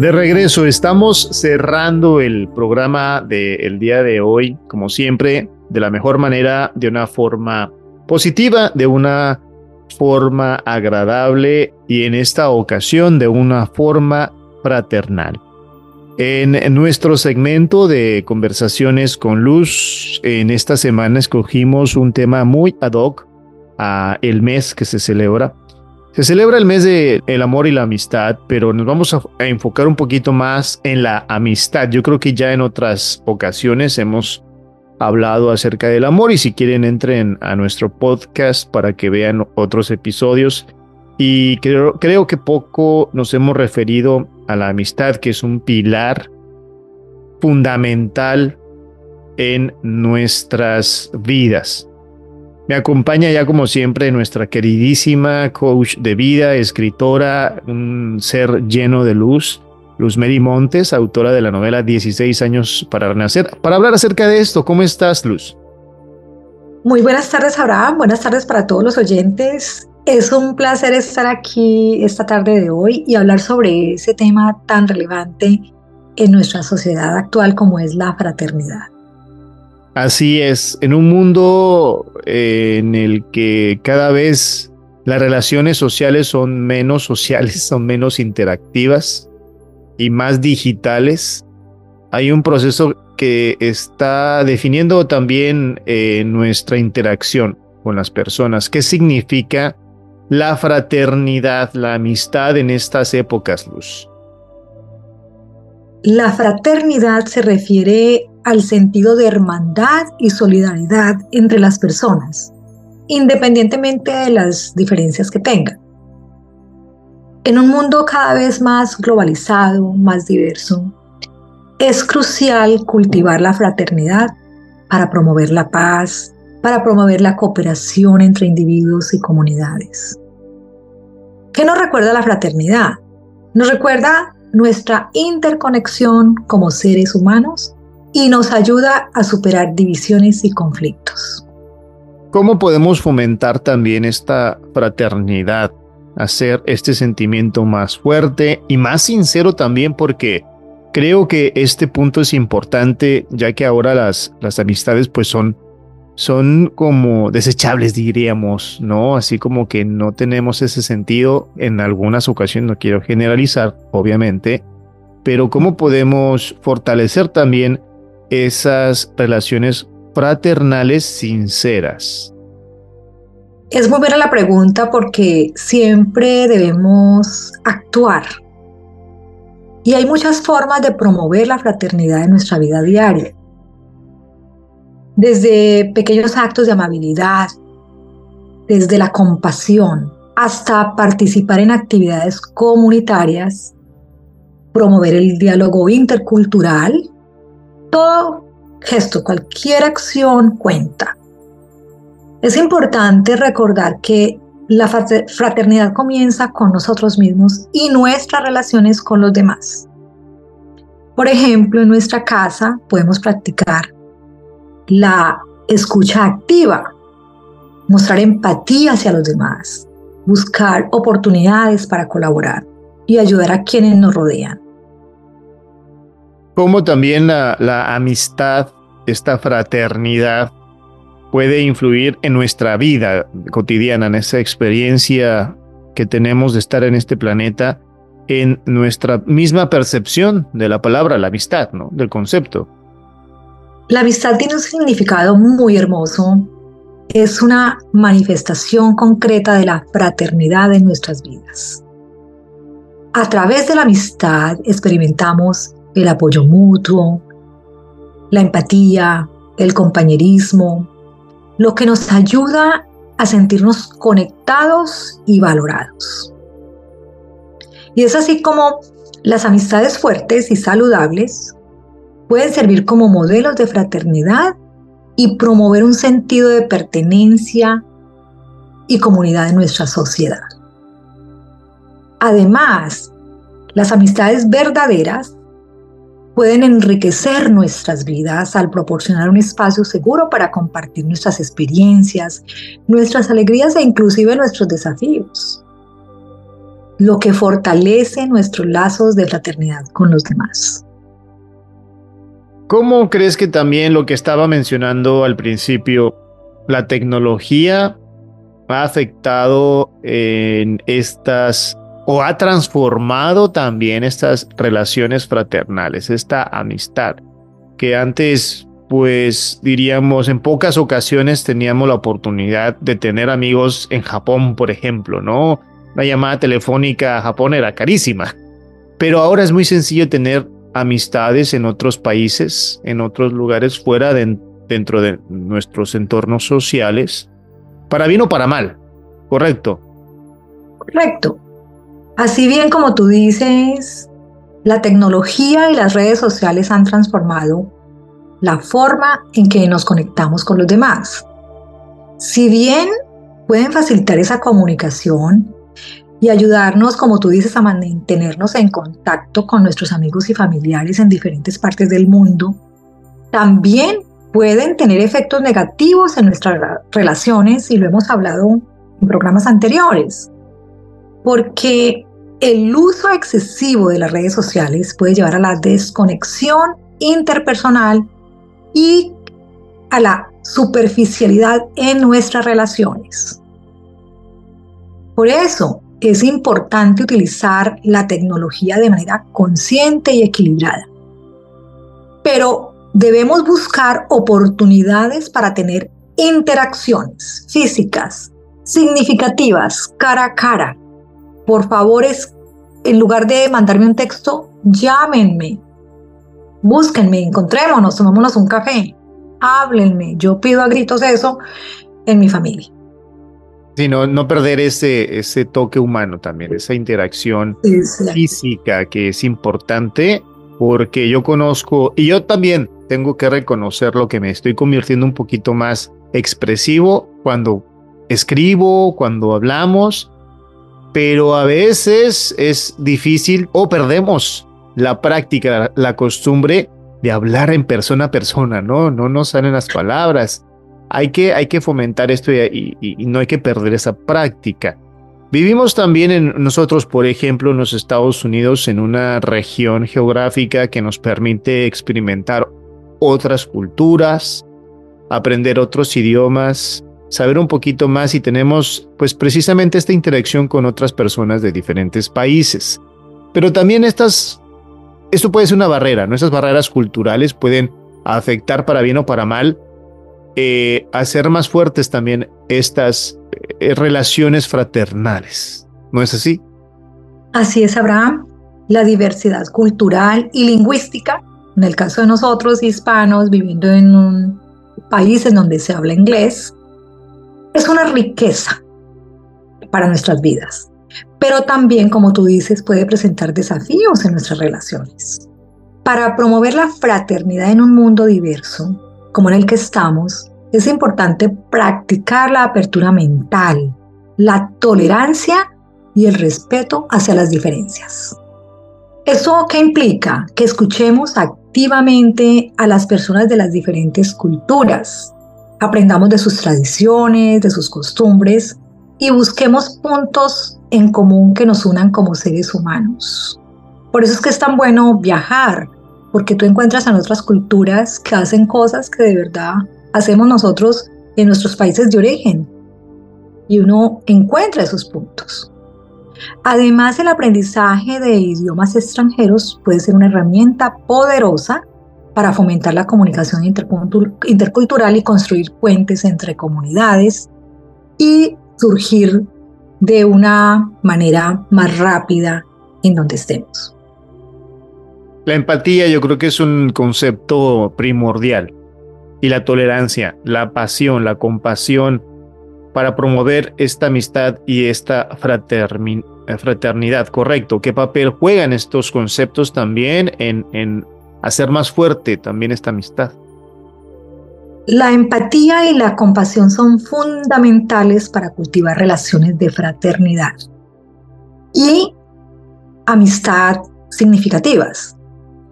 De regreso, estamos cerrando el programa del día de hoy, como siempre, de la mejor manera, de una forma positiva, de una forma agradable y en esta ocasión de una forma fraternal. En, nuestro segmento de conversaciones con Luz, en esta semana escogimos un tema muy ad hoc a el mes que se celebra, se celebra el mes del el amor y la amistad, pero nos vamos a, enfocar un poquito más en la amistad. Yo creo que ya en otras ocasiones hemos hablado acerca del amor y si quieren entren a nuestro podcast para que vean otros episodios. Y creo, creo que poco nos hemos referido a la amistad, que es un pilar fundamental en nuestras vidas. Me acompaña ya como siempre nuestra queridísima coach de vida, escritora, un ser lleno de luz, Luz Mary Montes, autora de la novela 16 años para renacer. Para hablar acerca de esto, ¿cómo estás, Luz? Muy buenas tardes, Abraham. Buenas tardes para todos los oyentes. Es un placer estar aquí esta tarde de hoy y hablar sobre ese tema tan relevante en nuestra sociedad actual como es la fraternidad. Así es, en un mundo eh, en el que cada vez las relaciones sociales son menos sociales, son menos interactivas y más digitales, hay un proceso que está definiendo también eh, nuestra interacción con las personas. ¿Qué significa la fraternidad, la amistad en estas épocas, Luz? La fraternidad se refiere al sentido de hermandad y solidaridad entre las personas, independientemente de las diferencias que tengan. En un mundo cada vez más globalizado, más diverso, es crucial cultivar la fraternidad para promover la paz, para promover la cooperación entre individuos y comunidades. ¿Qué nos recuerda la fraternidad? Nos recuerda nuestra interconexión como seres humanos y nos ayuda a superar divisiones y conflictos. ¿Cómo podemos fomentar también esta fraternidad? Hacer este sentimiento más fuerte y más sincero también porque creo que este punto es importante ya que ahora las, las amistades pues son, son como desechables diríamos, ¿no? Así como que no tenemos ese sentido en algunas ocasiones, no quiero generalizar obviamente, pero cómo podemos fortalecer también esas relaciones fraternales sinceras? Es muy buena la pregunta porque siempre debemos actuar. Y hay muchas formas de promover la fraternidad en nuestra vida diaria. Desde pequeños actos de amabilidad, desde la compasión, hasta participar en actividades comunitarias, promover el diálogo intercultural todo gesto, cualquier acción cuenta. Es importante recordar que la fraternidad comienza con nosotros mismos y nuestras relaciones con los demás. Por ejemplo, en nuestra casa podemos practicar la escucha activa, mostrar empatía hacia los demás, buscar oportunidades para colaborar y ayudar a quienes nos rodean cómo también la, amistad, esta fraternidad puede influir en nuestra vida cotidiana, en esa experiencia que tenemos de estar en este planeta, en nuestra misma percepción de la palabra, la amistad, ¿no? Del concepto. La amistad tiene un significado muy hermoso. Es una manifestación concreta de la fraternidad en nuestras vidas. A través de la amistad experimentamos el apoyo mutuo, la empatía, el compañerismo, lo que nos ayuda a sentirnos conectados y valorados. Y es así como las amistades fuertes y saludables pueden servir como modelos de fraternidad y promover un sentido de pertenencia y comunidad en nuestra sociedad. Además, las amistades verdaderas pueden enriquecer nuestras vidas al proporcionar un espacio seguro para compartir nuestras experiencias, nuestras alegrías e inclusive nuestros desafíos. lo que fortalece nuestros lazos de fraternidad con los demás. ¿Cómo crees que también lo que estaba mencionando al principio, la tecnología ha afectado en estas o ha transformado también estas relaciones fraternales, esta amistad, que antes, pues diríamos, en pocas ocasiones teníamos la oportunidad de tener amigos en Japón, por ejemplo, ¿no? La llamada telefónica a Japón era carísima, pero ahora es muy sencillo tener amistades en otros países, en otros lugares fuera de, dentro de nuestros entornos sociales, para bien o para mal, ¿correcto? Correcto. Así bien como tú dices, la tecnología y las redes sociales han transformado la forma en que nos conectamos con los demás. Si bien pueden facilitar esa comunicación y ayudarnos, como tú dices, a mantenernos en contacto con nuestros amigos y familiares en diferentes partes del mundo, también pueden tener efectos negativos en nuestras relaciones y lo hemos hablado en programas anteriores. Porque el uso excesivo de las redes sociales puede llevar a la desconexión interpersonal y a la superficialidad en nuestras relaciones. Por eso es importante utilizar la tecnología de manera consciente y equilibrada. Pero debemos buscar oportunidades para tener interacciones físicas significativas cara a cara por favor, es, en lugar de mandarme un texto, llámenme, búsquenme, encontrémonos, tomémonos un café, háblenme. Yo pido a gritos eso en mi familia. Sí, no, no perder ese, ese toque humano también, esa interacción física que es importante, porque yo conozco, y yo también tengo que reconocer lo que me estoy convirtiendo un poquito más expresivo cuando escribo, cuando hablamos, pero a veces es difícil o perdemos la práctica, la, costumbre de hablar en persona a persona, ¿no? No nos salen las palabras. Hay que, hay que fomentar esto y, y, no hay que perder esa práctica. Vivimos también en nosotros, por ejemplo, en los Estados Unidos, en una región geográfica que nos permite experimentar otras culturas, aprender otros idiomas, saber un poquito más y tenemos pues precisamente esta interacción con otras personas de diferentes países. Pero también estas, esto puede ser una barrera, ¿no? Esas barreras culturales pueden afectar para bien o para mal, eh, hacer más fuertes también estas eh, relaciones fraternales. ¿No es así? Así es, Abraham. La diversidad cultural y lingüística, en el caso de nosotros hispanos viviendo en un país en donde se habla inglés, es una riqueza para nuestras vidas, pero también, como tú dices, puede presentar desafíos en nuestras relaciones. Para promover la fraternidad en un mundo diverso, como en el que estamos, es importante practicar la apertura mental, la tolerancia y el respeto hacia las diferencias. ¿Eso qué implica? Que escuchemos activamente a las personas de las diferentes culturas, aprendamos de sus tradiciones, de sus costumbres y busquemos puntos en común que nos unan como seres humanos. Por eso es que es tan bueno viajar, porque tú encuentras en otras culturas que hacen cosas que de verdad hacemos nosotros en nuestros países de origen y uno encuentra esos puntos. Además, el aprendizaje de idiomas extranjeros puede ser una herramienta poderosa para fomentar la comunicación intercultural y construir puentes entre comunidades y surgir de una manera más rápida en donde estemos. La empatía yo creo que es un concepto primordial y la tolerancia, la pasión, la compasión para promover esta amistad y esta fraternidad, correcto. ¿Qué papel juegan estos conceptos también en, en hacer más fuerte también esta amistad. La empatía y la compasión son fundamentales para cultivar relaciones de fraternidad y amistad significativas.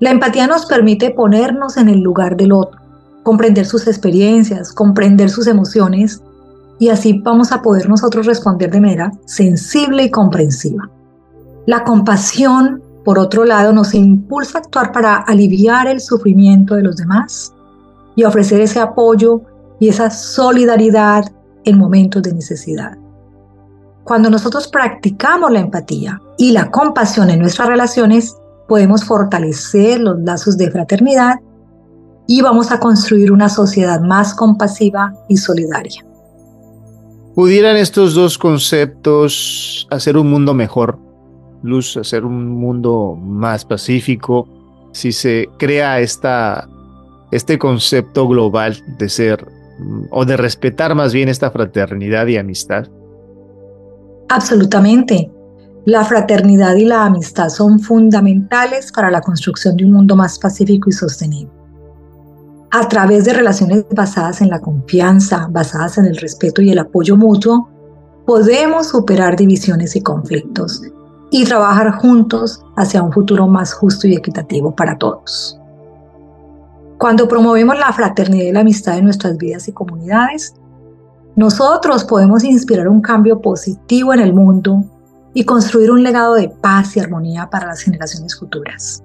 La empatía nos permite ponernos en el lugar del otro, comprender sus experiencias, comprender sus emociones y así vamos a poder nosotros responder de manera sensible y comprensiva. La compasión, por otro lado, nos impulsa a actuar para aliviar el sufrimiento de los demás y ofrecer ese apoyo y esa solidaridad en momentos de necesidad. Cuando nosotros practicamos la empatía y la compasión en nuestras relaciones, podemos fortalecer los lazos de fraternidad y vamos a construir una sociedad más compasiva y solidaria. ¿Pudieran estos dos conceptos hacer un mundo mejor? Luz, hacer un mundo más pacífico, si se crea esta, este concepto global de ser o de respetar más bien esta fraternidad y amistad. Absolutamente. La fraternidad y la amistad son fundamentales para la construcción de un mundo más pacífico y sostenible. A través de relaciones basadas en la confianza, basadas en el respeto y el apoyo mutuo, podemos superar divisiones y conflictos y trabajar juntos hacia un futuro más justo y equitativo para todos. Cuando promovemos la fraternidad y la amistad en nuestras vidas y comunidades, nosotros podemos inspirar un cambio positivo en el mundo y construir un legado de paz y armonía para las generaciones futuras.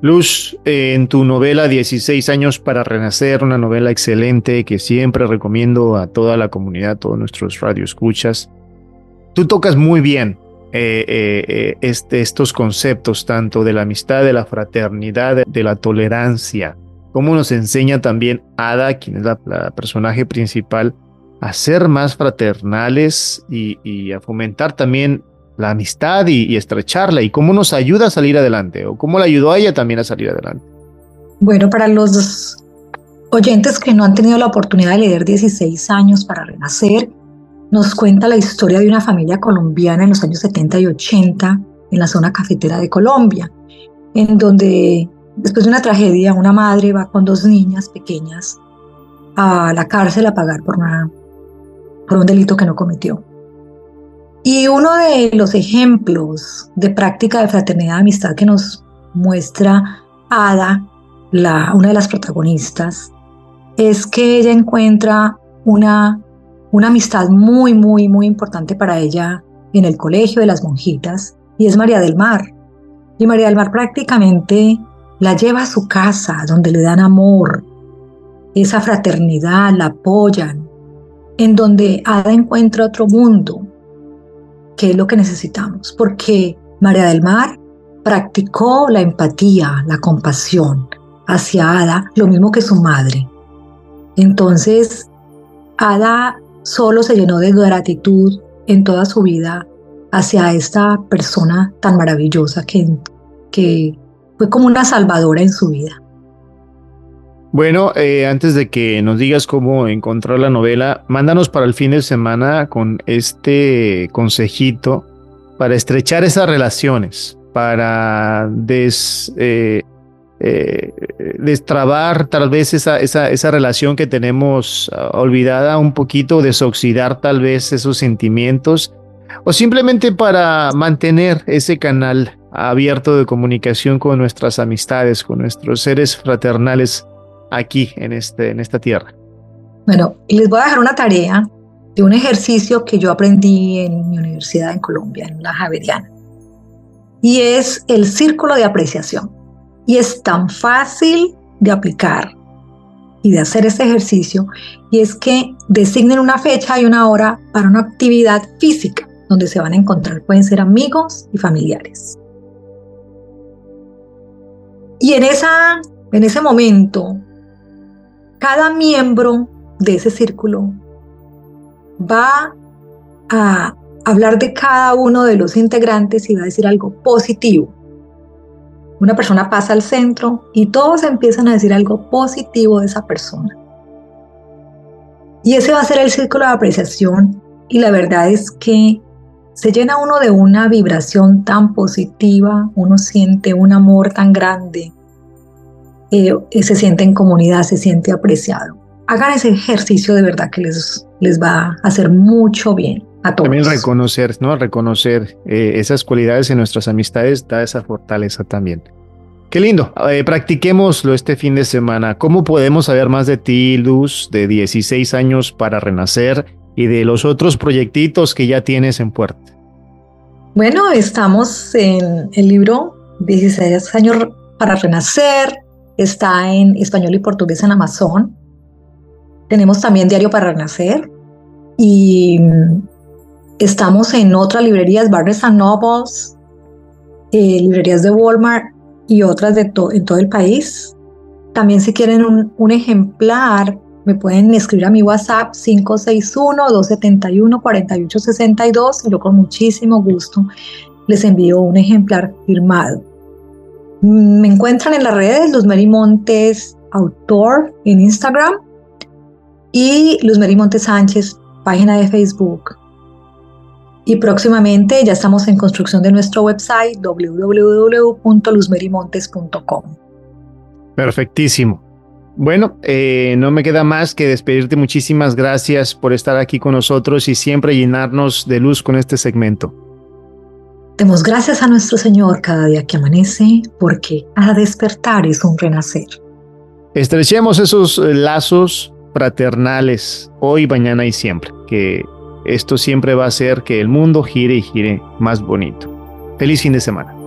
Luz, en tu novela 16 años para renacer, una novela excelente que siempre recomiendo a toda la comunidad, a todos nuestros radioescuchas, tú tocas muy bien eh, eh, eh, este, estos conceptos tanto de la amistad, de la fraternidad, de la tolerancia, como nos enseña también Ada, quien es la, personaje principal, a ser más fraternales y, a fomentar también la amistad y, estrecharla y cómo nos ayuda a salir adelante o cómo la ayudó a ella también a salir adelante. Bueno, para los oyentes que no han tenido la oportunidad de leer 16 años para renacer, nos cuenta la historia de una familia colombiana en los años 70 y 80 en la zona cafetera de Colombia, en donde Después de una tragedia, una madre va con dos niñas pequeñas a la cárcel a pagar por, una, por un delito que no cometió. Y uno de los ejemplos de práctica de fraternidad y amistad que nos muestra Ada, la, una de las protagonistas, es que ella encuentra una, una amistad muy, muy, muy importante para ella en el colegio de las monjitas, y es María del Mar. Y María del Mar prácticamente la lleva a su casa donde le dan amor, esa fraternidad, la apoyan, en donde Ada encuentra otro mundo, que es lo que necesitamos, porque María del Mar practicó la empatía, la compasión hacia Ada, lo mismo que su madre. Entonces, Ada solo se llenó de gratitud en toda su vida hacia esta persona tan maravillosa que, que fue como una salvadora en su vida. Bueno, eh, antes de que nos digas cómo encontrar la novela, mándanos para el fin de semana con este consejito para estrechar esas relaciones, para des, eh, eh, destrabar tal vez esa, esa, esa relación que tenemos ah, olvidada un poquito, desoxidar tal vez esos sentimientos, o simplemente para mantener ese canal abierto de comunicación con nuestras amistades, con nuestros seres fraternales aquí en, este, en esta tierra. Bueno, y les voy a dejar una tarea de un ejercicio que yo aprendí en mi universidad en Colombia, en la Javeriana. Y es el círculo de apreciación. Y es tan fácil de aplicar y de hacer este ejercicio. Y es que designen una fecha y una hora para una actividad física donde se van a encontrar. Pueden ser amigos y familiares. Y en, esa, en ese momento, cada miembro de ese círculo va a hablar de cada uno de los integrantes y va a decir algo positivo. Una persona pasa al centro y todos empiezan a decir algo positivo de esa persona. Y ese va a ser el círculo de apreciación y la verdad es que se llena uno de una vibración tan positiva, uno siente un amor tan grande, eh, se siente en comunidad, se siente apreciado. Hagan ese ejercicio de verdad que les, les va a hacer mucho bien a todos. También reconocer, ¿no? Reconocer eh, esas cualidades en nuestras amistades da esa fortaleza también. Qué lindo. Eh, practiquémoslo este fin de semana. ¿Cómo podemos saber más de ti, Luz, de 16 años para renacer? y de los otros proyectitos que ya tienes en puerta? Bueno, estamos en el libro 16 años para renacer, está en español y portugués en Amazon. Tenemos también Diario para Renacer y estamos en otras librerías, Barnes Nobles, eh, librerías de Walmart y otras de en todo el país. También si quieren un, un ejemplar, me pueden escribir a mi WhatsApp 561-271-4862 y yo con muchísimo gusto les envío un ejemplar firmado. Me encuentran en las redes Luz Mary Montes Autor en Instagram y Luz Mary Montes Sánchez, página de Facebook. Y próximamente ya estamos en construcción de nuestro website www.luzmerimontes.com. Perfectísimo. Bueno, eh, no me queda más que despedirte. Muchísimas gracias por estar aquí con nosotros y siempre llenarnos de luz con este segmento. Demos gracias a nuestro Señor cada día que amanece, porque a despertar es un renacer. Estrechemos esos lazos fraternales hoy, mañana y siempre, que esto siempre va a hacer que el mundo gire y gire más bonito. Feliz fin de semana.